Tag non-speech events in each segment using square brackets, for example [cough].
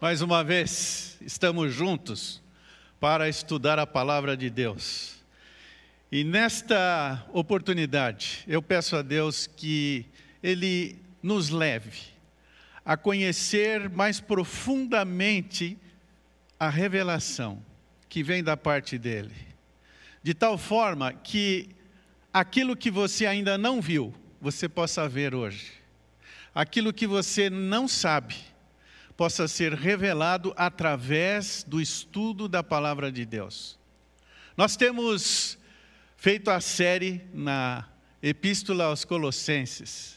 Mais uma vez, estamos juntos para estudar a palavra de Deus. E nesta oportunidade, eu peço a Deus que Ele nos leve a conhecer mais profundamente a revelação que vem da parte dEle, de tal forma que aquilo que você ainda não viu, você possa ver hoje. Aquilo que você não sabe, possa ser revelado através do estudo da palavra de Deus. Nós temos feito a série na Epístola aos Colossenses,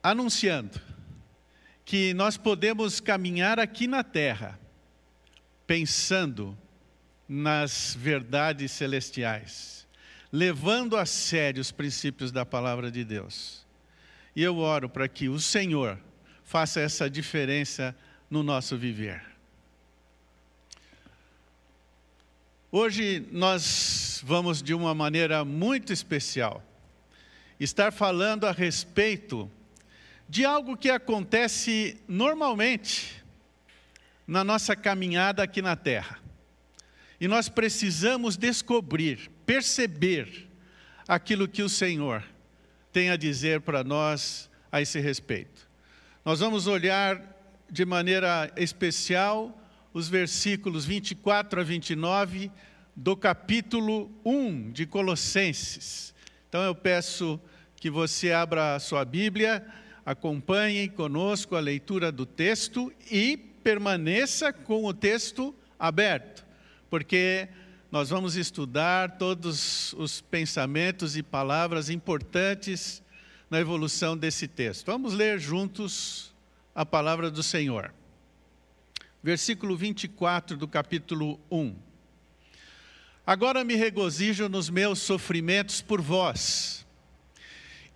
anunciando que nós podemos caminhar aqui na terra pensando nas verdades celestiais levando a sério os princípios da palavra de Deus. E eu oro para que o Senhor faça essa diferença no nosso viver. Hoje nós vamos, de uma maneira muito especial, estar falando a respeito de algo que acontece normalmente na nossa caminhada aqui na Terra. E nós precisamos descobrir, perceber aquilo que o Senhor tem a dizer para nós a esse respeito. Nós vamos olhar de maneira especial os versículos 24 a 29 do capítulo 1 de Colossenses. Então eu peço que você abra a sua Bíblia, acompanhe conosco a leitura do texto e permaneça com o texto aberto porque nós vamos estudar todos os pensamentos e palavras importantes na evolução desse texto. Vamos ler juntos a palavra do Senhor. Versículo 24 do capítulo 1. Agora me regozijo nos meus sofrimentos por vós,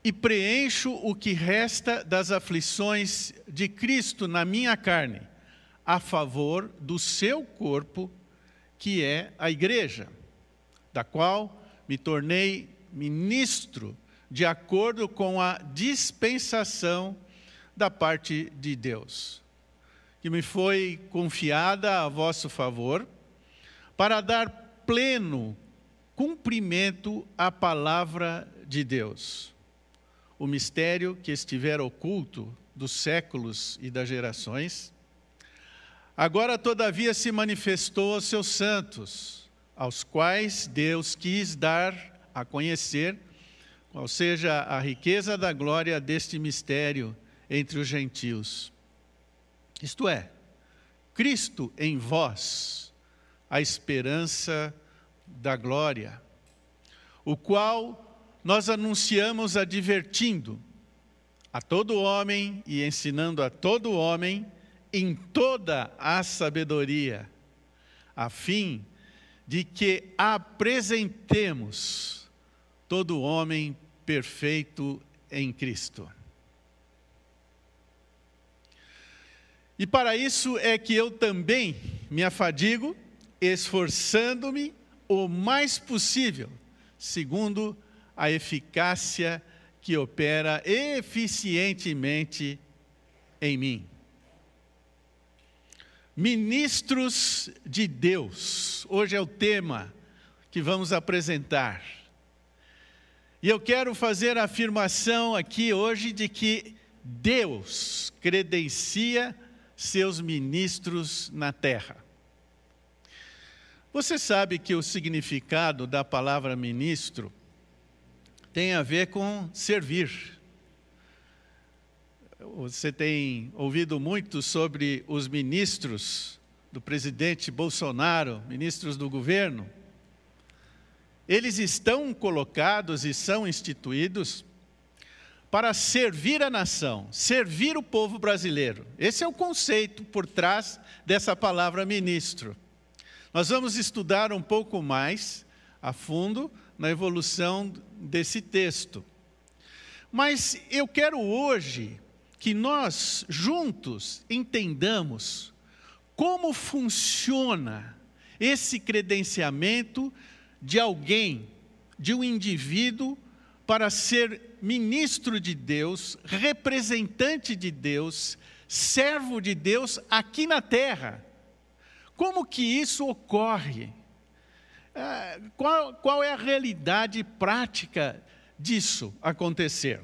e preencho o que resta das aflições de Cristo na minha carne, a favor do seu corpo que é a igreja, da qual me tornei ministro de acordo com a dispensação da parte de Deus, que me foi confiada a vosso favor, para dar pleno cumprimento à palavra de Deus. O mistério que estiver oculto dos séculos e das gerações, Agora, todavia, se manifestou aos seus santos, aos quais Deus quis dar a conhecer, qual seja a riqueza da glória deste mistério entre os gentios. Isto é, Cristo em vós, a esperança da glória, o qual nós anunciamos advertindo a todo homem e ensinando a todo homem em toda a sabedoria, a fim de que apresentemos todo homem perfeito em Cristo. E para isso é que eu também me afadigo, esforçando-me o mais possível, segundo a eficácia que opera eficientemente em mim ministros de Deus. Hoje é o tema que vamos apresentar. E eu quero fazer a afirmação aqui hoje de que Deus credencia seus ministros na terra. Você sabe que o significado da palavra ministro tem a ver com servir. Você tem ouvido muito sobre os ministros do presidente Bolsonaro, ministros do governo. Eles estão colocados e são instituídos para servir a nação, servir o povo brasileiro. Esse é o conceito por trás dessa palavra ministro. Nós vamos estudar um pouco mais a fundo na evolução desse texto. Mas eu quero hoje que nós juntos entendamos como funciona esse credenciamento de alguém, de um indivíduo, para ser ministro de Deus, representante de Deus, servo de Deus aqui na terra. Como que isso ocorre? É, qual, qual é a realidade prática disso acontecer?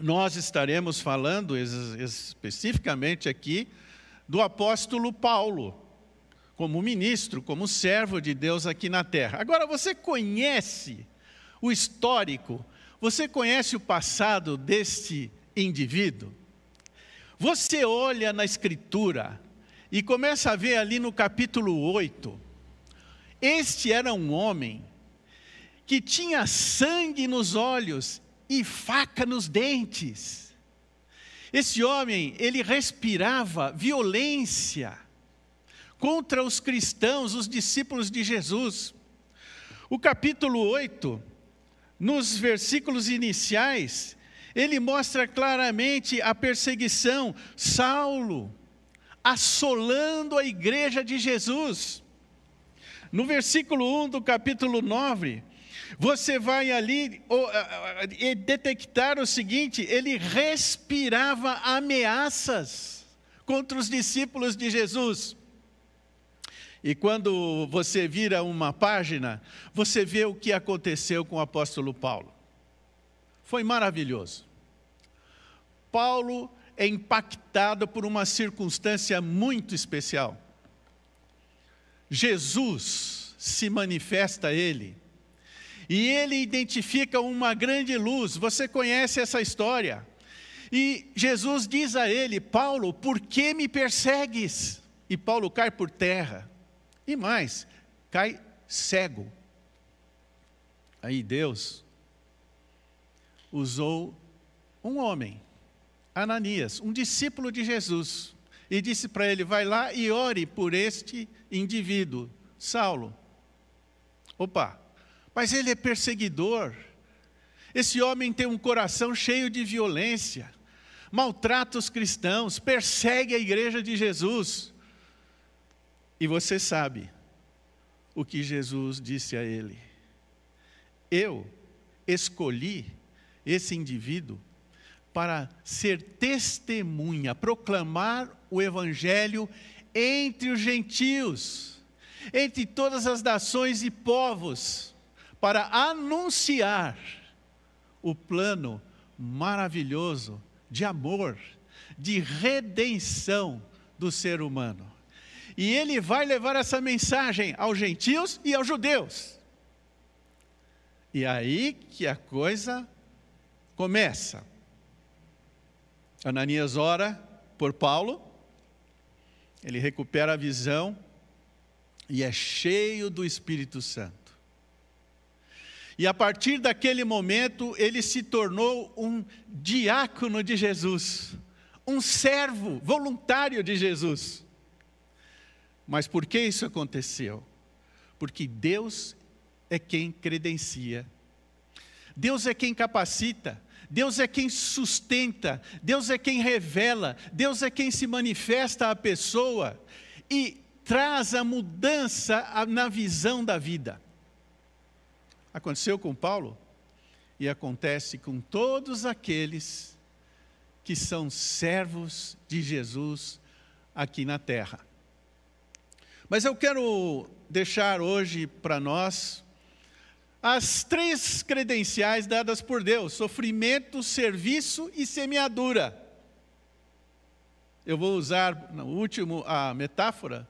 Nós estaremos falando especificamente aqui do apóstolo Paulo, como ministro, como servo de Deus aqui na terra. Agora, você conhece o histórico, você conhece o passado deste indivíduo? Você olha na Escritura e começa a ver ali no capítulo 8. Este era um homem que tinha sangue nos olhos e faca nos dentes. Esse homem, ele respirava violência contra os cristãos, os discípulos de Jesus. O capítulo 8, nos versículos iniciais, ele mostra claramente a perseguição, Saulo assolando a igreja de Jesus. No versículo 1 do capítulo 9, você vai ali detectar o seguinte: ele respirava ameaças contra os discípulos de Jesus. E quando você vira uma página, você vê o que aconteceu com o apóstolo Paulo. Foi maravilhoso. Paulo é impactado por uma circunstância muito especial. Jesus se manifesta a ele e ele identifica uma grande luz. Você conhece essa história? E Jesus diz a ele: Paulo, por que me persegues? E Paulo cai por terra. E mais, cai cego. Aí Deus usou um homem, Ananias, um discípulo de Jesus, e disse para ele: vai lá e ore por este indivíduo, Saulo. Opa, mas ele é perseguidor. Esse homem tem um coração cheio de violência, maltrata os cristãos, persegue a igreja de Jesus. E você sabe o que Jesus disse a ele: Eu escolhi esse indivíduo para ser testemunha, proclamar o evangelho entre os gentios, entre todas as nações e povos, para anunciar o plano maravilhoso de amor, de redenção do ser humano. E ele vai levar essa mensagem aos gentios e aos judeus. E aí que a coisa começa. Ananias ora por Paulo, ele recupera a visão e é cheio do Espírito Santo. E a partir daquele momento, ele se tornou um diácono de Jesus, um servo voluntário de Jesus. Mas por que isso aconteceu? Porque Deus é quem credencia, Deus é quem capacita, Deus é quem sustenta, Deus é quem revela, Deus é quem se manifesta à pessoa e traz a mudança na visão da vida. Aconteceu com Paulo e acontece com todos aqueles que são servos de Jesus aqui na terra. Mas eu quero deixar hoje para nós as três credenciais dadas por Deus: sofrimento, serviço e semeadura. Eu vou usar no último a metáfora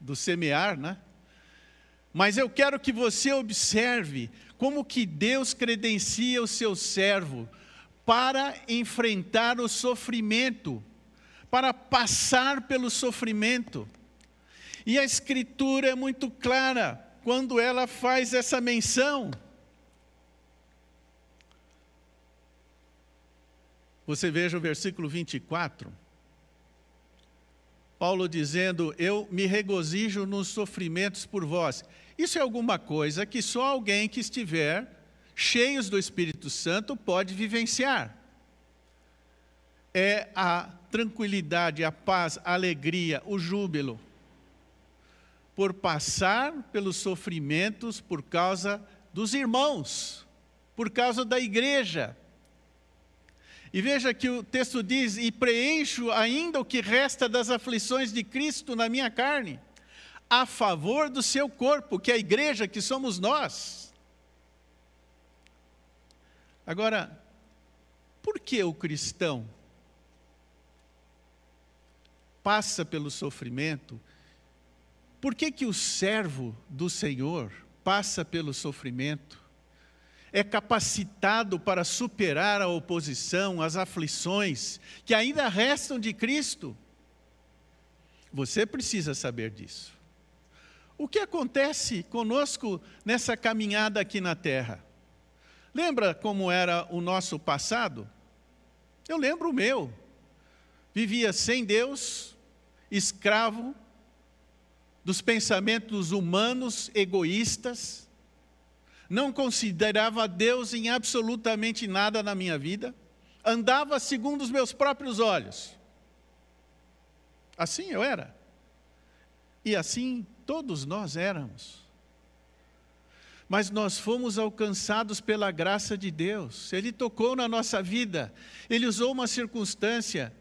do semear, né? Mas eu quero que você observe como que Deus credencia o seu servo para enfrentar o sofrimento, para passar pelo sofrimento. E a Escritura é muito clara quando ela faz essa menção. Você veja o versículo 24. Paulo dizendo: Eu me regozijo nos sofrimentos por vós. Isso é alguma coisa que só alguém que estiver cheios do Espírito Santo pode vivenciar. É a tranquilidade, a paz, a alegria, o júbilo por passar pelos sofrimentos por causa dos irmãos, por causa da igreja. E veja que o texto diz: E preencho ainda o que resta das aflições de Cristo na minha carne, a favor do seu corpo, que é a igreja, que somos nós. Agora, por que o cristão passa pelo sofrimento? Por que, que o servo do Senhor passa pelo sofrimento? é capacitado para superar a oposição, as aflições que ainda restam de Cristo. Você precisa saber disso. O que acontece conosco nessa caminhada aqui na terra? Lembra como era o nosso passado? Eu lembro o meu. Vivia sem Deus, escravo dos pensamentos humanos egoístas, não considerava Deus em absolutamente nada na minha vida, andava segundo os meus próprios olhos. Assim eu era. E assim todos nós éramos. Mas nós fomos alcançados pela graça de Deus. Ele tocou na nossa vida, ele usou uma circunstância,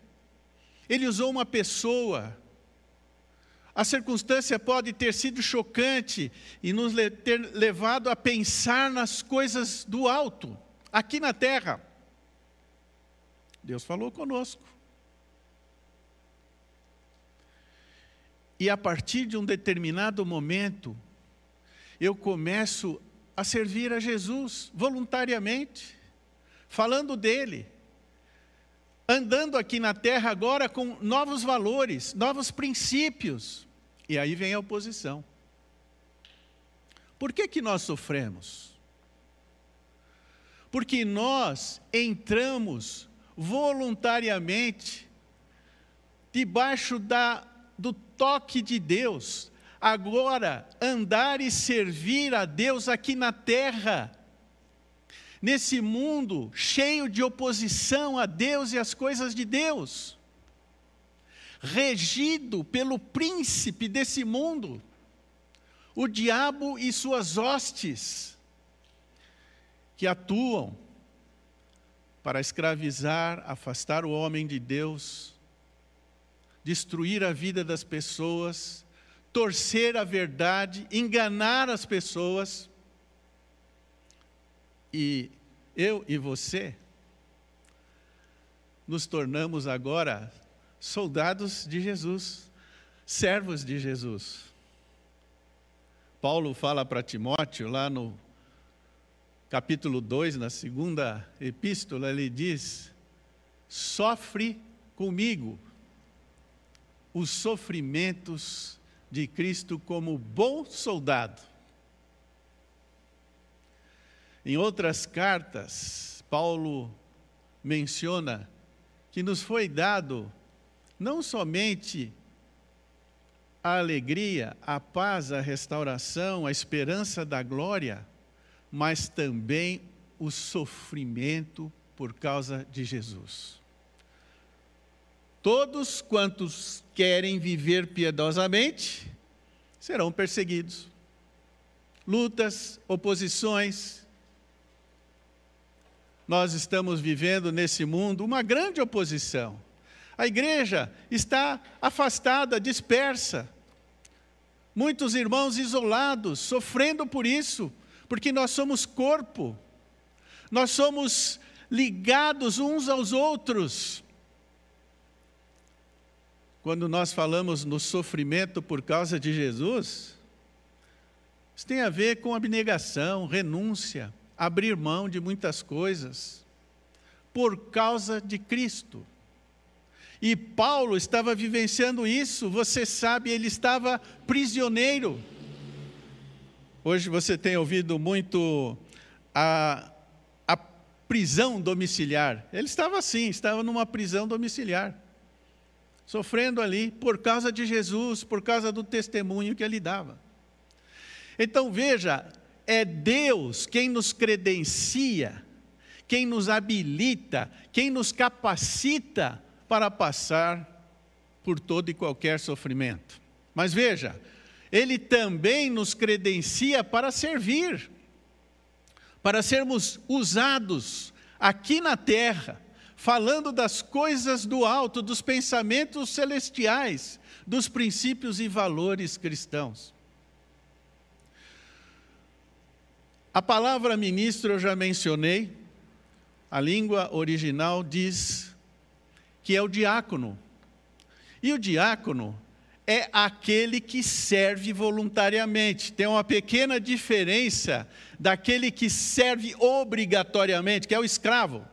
ele usou uma pessoa, a circunstância pode ter sido chocante e nos ter levado a pensar nas coisas do alto, aqui na terra. Deus falou conosco. E a partir de um determinado momento, eu começo a servir a Jesus voluntariamente, falando dele, andando aqui na terra agora com novos valores, novos princípios, e aí vem a oposição. Por que, que nós sofremos? Porque nós entramos voluntariamente debaixo da, do toque de Deus, agora andar e servir a Deus aqui na terra, nesse mundo cheio de oposição a Deus e às coisas de Deus regido pelo príncipe desse mundo, o diabo e suas hostes, que atuam para escravizar, afastar o homem de Deus, destruir a vida das pessoas, torcer a verdade, enganar as pessoas. E eu e você nos tornamos agora soldados de Jesus, servos de Jesus. Paulo fala para Timóteo, lá no capítulo 2, na segunda epístola, ele diz: sofre comigo os sofrimentos de Cristo como bom soldado. Em outras cartas, Paulo menciona que nos foi dado não somente a alegria, a paz, a restauração, a esperança da glória, mas também o sofrimento por causa de Jesus. Todos quantos querem viver piedosamente serão perseguidos. Lutas, oposições. Nós estamos vivendo nesse mundo uma grande oposição a igreja está afastada, dispersa. Muitos irmãos isolados, sofrendo por isso, porque nós somos corpo, nós somos ligados uns aos outros. Quando nós falamos no sofrimento por causa de Jesus, isso tem a ver com abnegação, renúncia, abrir mão de muitas coisas, por causa de Cristo. E Paulo estava vivenciando isso, você sabe, ele estava prisioneiro. Hoje você tem ouvido muito a, a prisão domiciliar. Ele estava assim, estava numa prisão domiciliar, sofrendo ali por causa de Jesus, por causa do testemunho que ele dava. Então veja, é Deus quem nos credencia, quem nos habilita, quem nos capacita para passar por todo e qualquer sofrimento. Mas veja, ele também nos credencia para servir, para sermos usados aqui na terra, falando das coisas do alto, dos pensamentos celestiais, dos princípios e valores cristãos. A palavra ministro eu já mencionei, a língua original diz que é o diácono. E o diácono é aquele que serve voluntariamente. Tem uma pequena diferença daquele que serve obrigatoriamente, que é o escravo.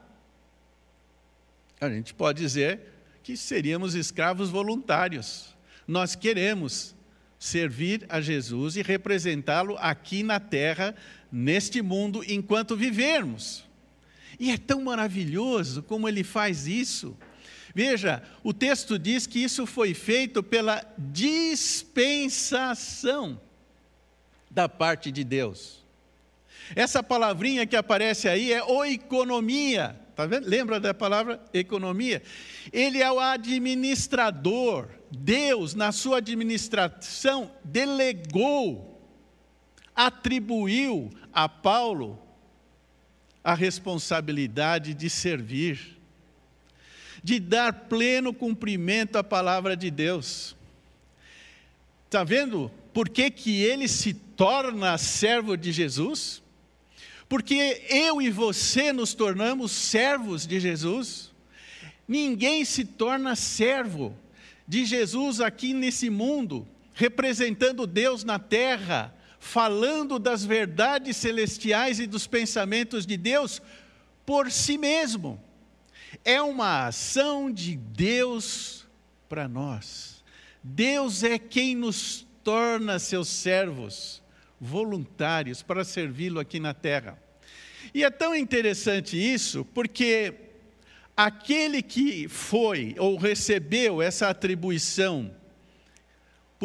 A gente pode dizer que seríamos escravos voluntários. Nós queremos servir a Jesus e representá-lo aqui na terra, neste mundo, enquanto vivermos. E é tão maravilhoso como ele faz isso. Veja, o texto diz que isso foi feito pela dispensação da parte de Deus. Essa palavrinha que aparece aí é oikonomia. Tá vendo? Lembra da palavra economia? Ele é o administrador. Deus, na sua administração, delegou, atribuiu a Paulo a responsabilidade de servir de dar pleno cumprimento à palavra de Deus. Está vendo por que, que ele se torna servo de Jesus? Porque eu e você nos tornamos servos de Jesus. Ninguém se torna servo de Jesus aqui nesse mundo, representando Deus na terra, falando das verdades celestiais e dos pensamentos de Deus por si mesmo é uma ação de Deus para nós. Deus é quem nos torna seus servos voluntários para servi-lo aqui na terra. E é tão interessante isso, porque aquele que foi ou recebeu essa atribuição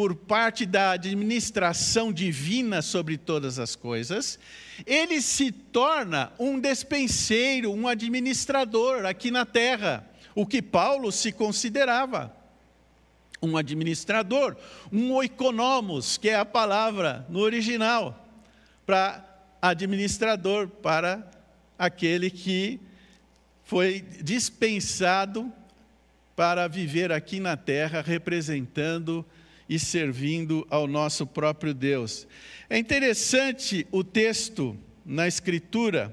por parte da administração divina sobre todas as coisas, ele se torna um despenseiro, um administrador aqui na terra, o que Paulo se considerava. Um administrador, um oikonomos, que é a palavra no original, para administrador, para aquele que foi dispensado para viver aqui na terra representando e servindo ao nosso próprio Deus. É interessante o texto na Escritura,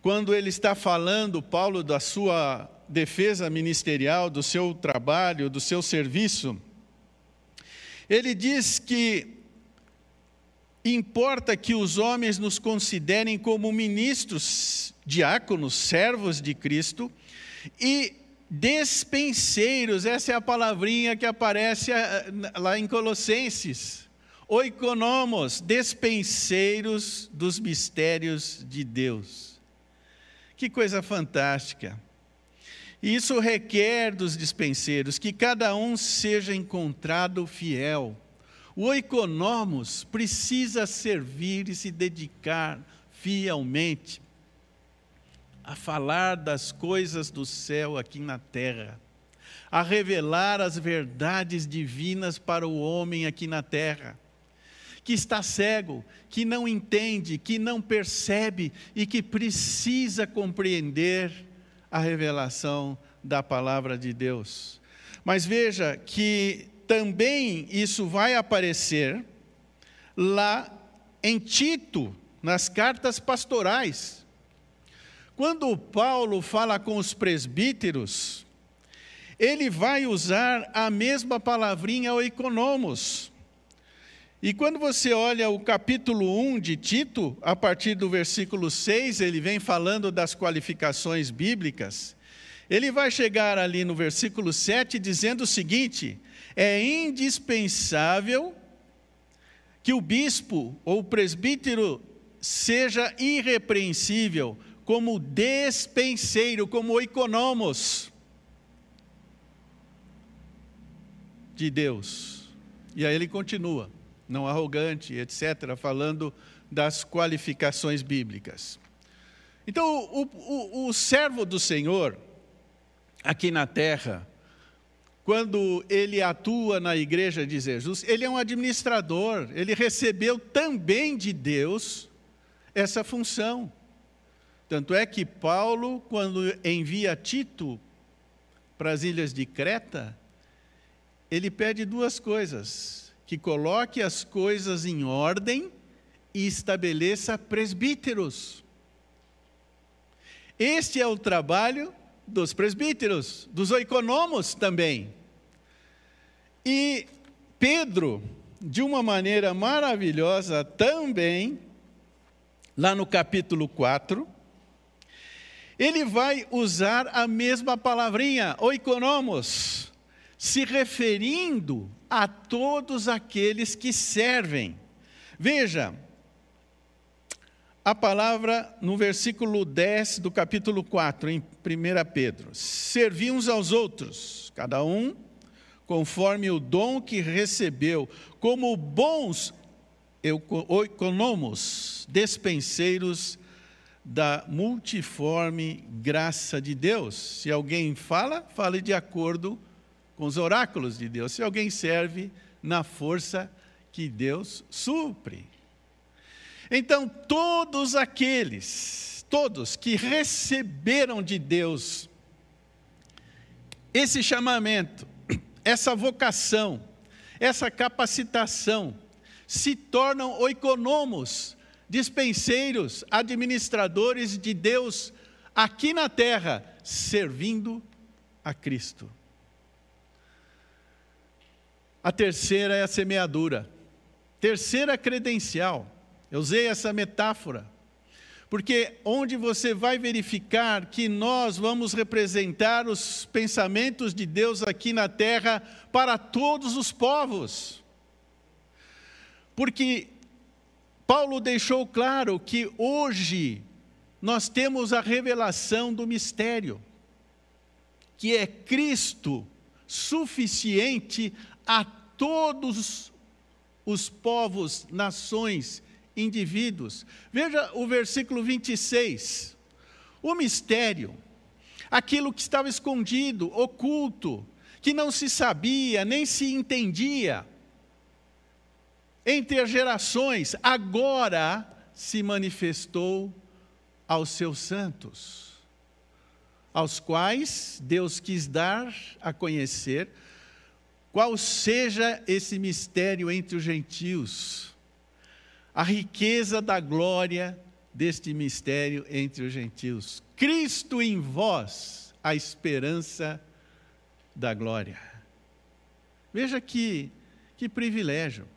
quando ele está falando, Paulo, da sua defesa ministerial, do seu trabalho, do seu serviço. Ele diz que importa que os homens nos considerem como ministros, diáconos, servos de Cristo, e Despenseiros, essa é a palavrinha que aparece eh, lá em Colossenses. Oikonomos, despenseiros dos mistérios de Deus. Que coisa fantástica. Isso requer dos dispenseiros que cada um seja encontrado fiel. O oikonomos precisa servir e se dedicar fielmente a falar das coisas do céu aqui na terra, a revelar as verdades divinas para o homem aqui na terra, que está cego, que não entende, que não percebe e que precisa compreender a revelação da palavra de Deus. Mas veja que também isso vai aparecer lá em Tito, nas cartas pastorais. Quando Paulo fala com os presbíteros, ele vai usar a mesma palavrinha oikonomos. E quando você olha o capítulo 1 de Tito, a partir do versículo 6, ele vem falando das qualificações bíblicas. Ele vai chegar ali no versículo 7 dizendo o seguinte: é indispensável que o bispo ou o presbítero seja irrepreensível, como despenseiro, como oikonomos de Deus. E aí ele continua, não arrogante, etc., falando das qualificações bíblicas. Então, o, o, o servo do Senhor, aqui na terra, quando ele atua na igreja de Jesus, ele é um administrador, ele recebeu também de Deus essa função. Tanto é que Paulo, quando envia Tito para as ilhas de Creta, ele pede duas coisas: que coloque as coisas em ordem e estabeleça presbíteros. Este é o trabalho dos presbíteros, dos oikonomos também. E Pedro, de uma maneira maravilhosa também, lá no capítulo 4, ele vai usar a mesma palavrinha, oikonomos, se referindo a todos aqueles que servem. Veja, a palavra no versículo 10 do capítulo 4, em 1 Pedro: Servi uns aos outros, cada um conforme o dom que recebeu, como bons economos, despenseiros da multiforme graça de Deus. Se alguém fala, fale de acordo com os oráculos de Deus. Se alguém serve, na força que Deus supre. Então, todos aqueles, todos que receberam de Deus esse chamamento, essa vocação, essa capacitação, se tornam oikonomos, dispenseiros, administradores de Deus aqui na terra, servindo a Cristo. A terceira é a semeadura. Terceira credencial. Eu usei essa metáfora. Porque onde você vai verificar que nós vamos representar os pensamentos de Deus aqui na terra para todos os povos. Porque Paulo deixou claro que hoje nós temos a revelação do mistério, que é Cristo suficiente a todos os povos, nações, indivíduos. Veja o versículo 26. O mistério, aquilo que estava escondido, oculto, que não se sabia, nem se entendia, entre as gerações, agora se manifestou aos seus santos, aos quais Deus quis dar a conhecer qual seja esse mistério entre os gentios, a riqueza da glória deste mistério entre os gentios. Cristo em vós, a esperança da glória. Veja que, que privilégio.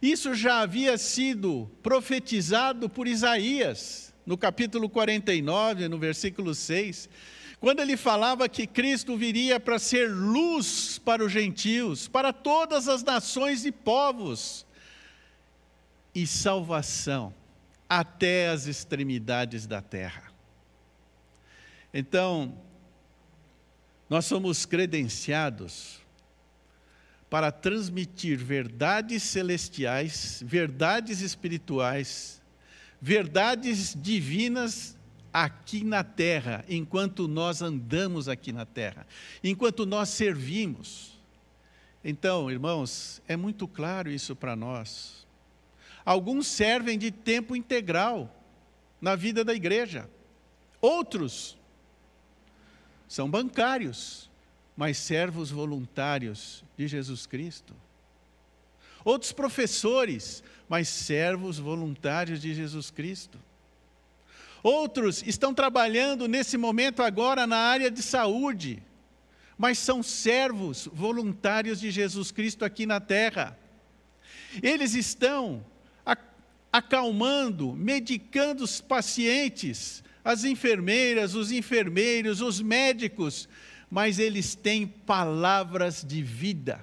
Isso já havia sido profetizado por Isaías, no capítulo 49, no versículo 6, quando ele falava que Cristo viria para ser luz para os gentios, para todas as nações e povos, e salvação até as extremidades da terra. Então, nós somos credenciados para transmitir verdades celestiais, verdades espirituais, verdades divinas aqui na terra, enquanto nós andamos aqui na terra, enquanto nós servimos. Então, irmãos, é muito claro isso para nós. Alguns servem de tempo integral na vida da igreja, outros são bancários, mas servos voluntários de Jesus Cristo. Outros professores, mas servos voluntários de Jesus Cristo. Outros estão trabalhando nesse momento agora na área de saúde, mas são servos voluntários de Jesus Cristo aqui na terra. Eles estão acalmando, medicando os pacientes, as enfermeiras, os enfermeiros, os médicos, mas eles têm palavras de vida.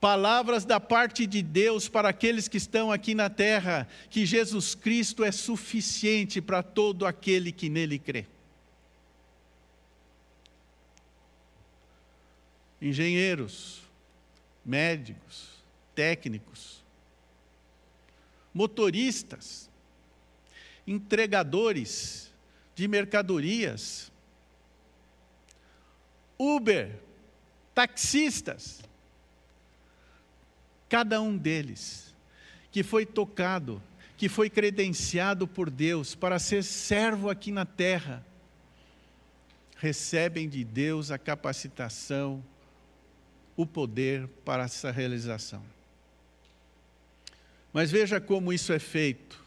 Palavras da parte de Deus para aqueles que estão aqui na terra, que Jesus Cristo é suficiente para todo aquele que nele crê. Engenheiros, médicos, técnicos, motoristas, entregadores de mercadorias, Uber, taxistas, cada um deles que foi tocado que foi credenciado por Deus para ser servo aqui na terra, recebem de Deus a capacitação, o poder para essa realização. Mas veja como isso é feito.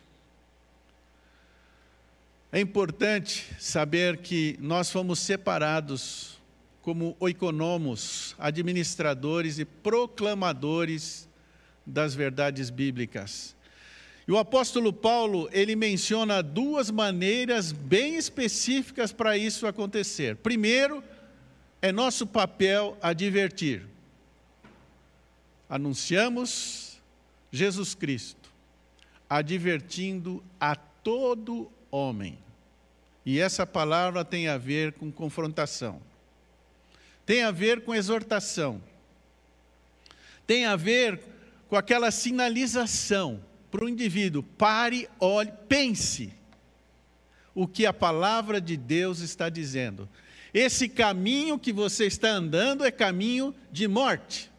É importante saber que nós fomos separados como oikonomos, administradores e proclamadores das verdades bíblicas. E o apóstolo Paulo, ele menciona duas maneiras bem específicas para isso acontecer. Primeiro, é nosso papel advertir. Anunciamos Jesus Cristo, advertindo a todo homem. E essa palavra tem a ver com confrontação, tem a ver com exortação, tem a ver com aquela sinalização para o indivíduo: pare, olhe, pense o que a palavra de Deus está dizendo. Esse caminho que você está andando é caminho de morte.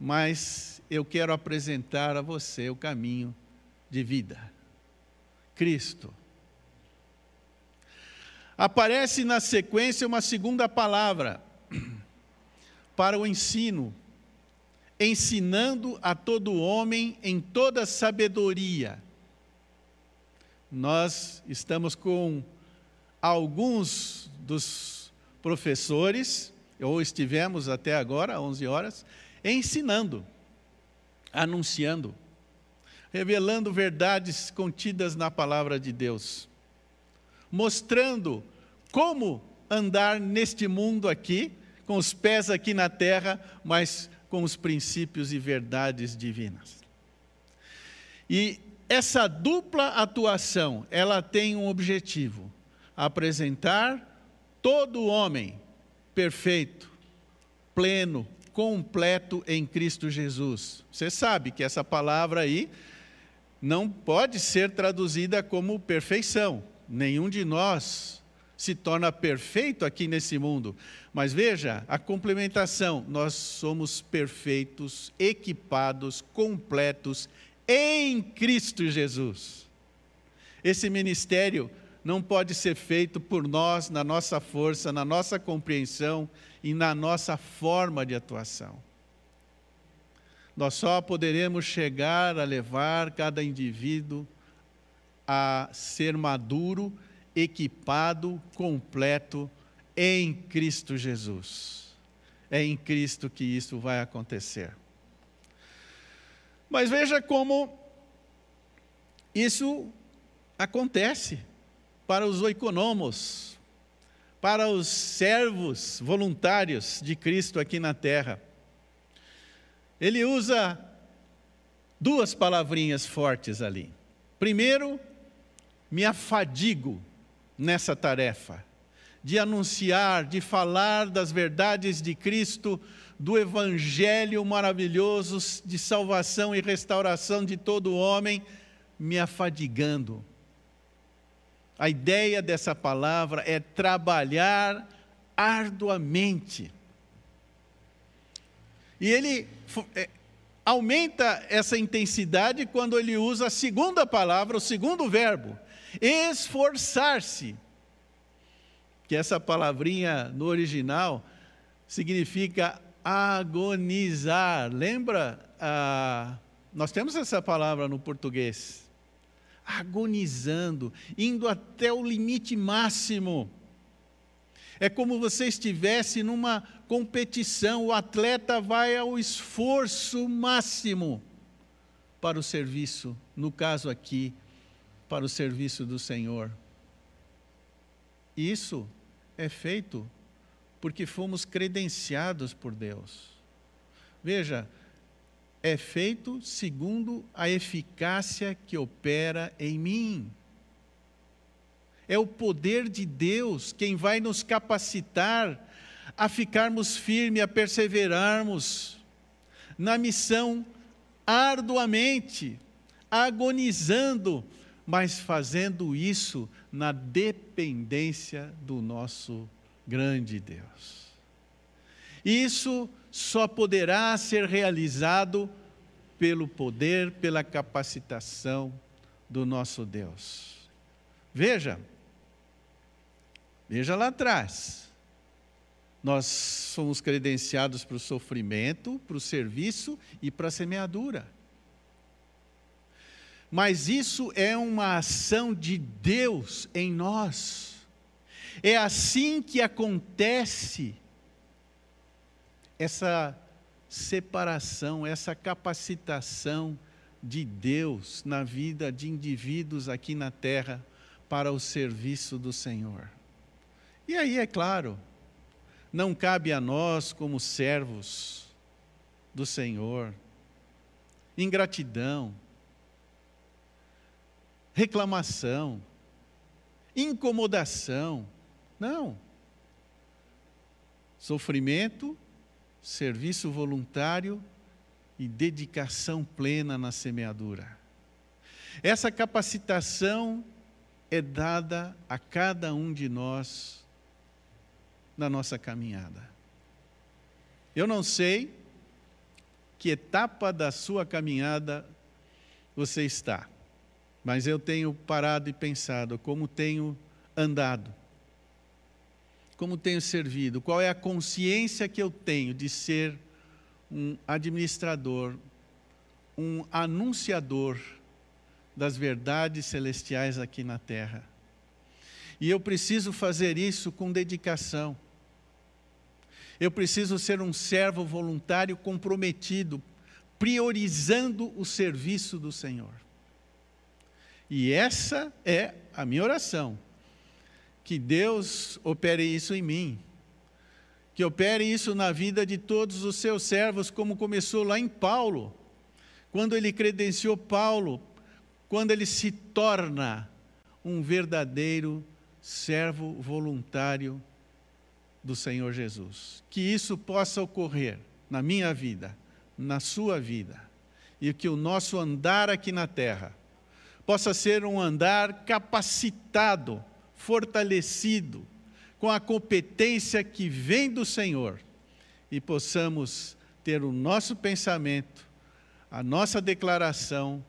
Mas eu quero apresentar a você o caminho de vida. Cristo. Aparece na sequência uma segunda palavra [clears throat] para o ensino ensinando a todo homem em toda sabedoria. Nós estamos com alguns dos professores, ou estivemos até agora, 11 horas, ensinando, anunciando, revelando verdades contidas na palavra de Deus, mostrando como andar neste mundo aqui, com os pés aqui na terra, mas com os princípios e verdades divinas. E essa dupla atuação, ela tem um objetivo: apresentar todo homem perfeito, pleno, completo em Cristo Jesus. Você sabe que essa palavra aí não pode ser traduzida como perfeição. Nenhum de nós se torna perfeito aqui nesse mundo. Mas veja, a complementação, nós somos perfeitos, equipados, completos em Cristo Jesus. Esse ministério não pode ser feito por nós, na nossa força, na nossa compreensão e na nossa forma de atuação. Nós só poderemos chegar a levar cada indivíduo a ser maduro equipado, completo em Cristo Jesus. É em Cristo que isso vai acontecer. Mas veja como isso acontece para os oikonomos, para os servos voluntários de Cristo aqui na terra. Ele usa duas palavrinhas fortes ali. Primeiro, me afadigo nessa tarefa de anunciar, de falar das verdades de Cristo, do Evangelho maravilhoso de salvação e restauração de todo homem, me afadigando. A ideia dessa palavra é trabalhar arduamente. E ele é, aumenta essa intensidade quando ele usa a segunda palavra, o segundo verbo, esforçar-se. Que essa palavrinha no original significa agonizar. Lembra? Ah, nós temos essa palavra no português. Agonizando, indo até o limite máximo. É como você estivesse numa competição, o atleta vai ao esforço máximo para o serviço, no caso aqui, para o serviço do Senhor. Isso é feito porque fomos credenciados por Deus. Veja, é feito segundo a eficácia que opera em mim. É o poder de Deus quem vai nos capacitar a ficarmos firmes, a perseverarmos na missão arduamente, agonizando, mas fazendo isso na dependência do nosso grande Deus. Isso só poderá ser realizado pelo poder, pela capacitação do nosso Deus. Veja, veja lá atrás. Nós somos credenciados para o sofrimento, para o serviço e para a semeadura. Mas isso é uma ação de Deus em nós. É assim que acontece essa separação, essa capacitação de Deus na vida de indivíduos aqui na terra para o serviço do Senhor. E aí, é claro, não cabe a nós, como servos do Senhor, ingratidão, reclamação, incomodação. Não. Sofrimento, serviço voluntário e dedicação plena na semeadura. Essa capacitação é dada a cada um de nós na nossa caminhada. Eu não sei que etapa da sua caminhada você está, mas eu tenho parado e pensado como tenho andado, como tenho servido, qual é a consciência que eu tenho de ser um administrador, um anunciador das verdades celestiais aqui na terra. E eu preciso fazer isso com dedicação. Eu preciso ser um servo voluntário comprometido, priorizando o serviço do Senhor. E essa é a minha oração. Que Deus opere isso em mim. Que opere isso na vida de todos os seus servos, como começou lá em Paulo. Quando ele credenciou Paulo, quando ele se torna um verdadeiro servo voluntário do Senhor Jesus. Que isso possa ocorrer na minha vida, na sua vida, e que o nosso andar aqui na terra possa ser um andar capacitado, fortalecido, com a competência que vem do Senhor, e possamos ter o nosso pensamento, a nossa declaração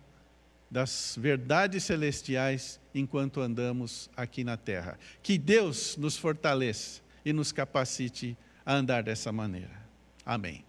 das verdades celestiais enquanto andamos aqui na terra. Que Deus nos fortaleça e nos capacite a andar dessa maneira. Amém.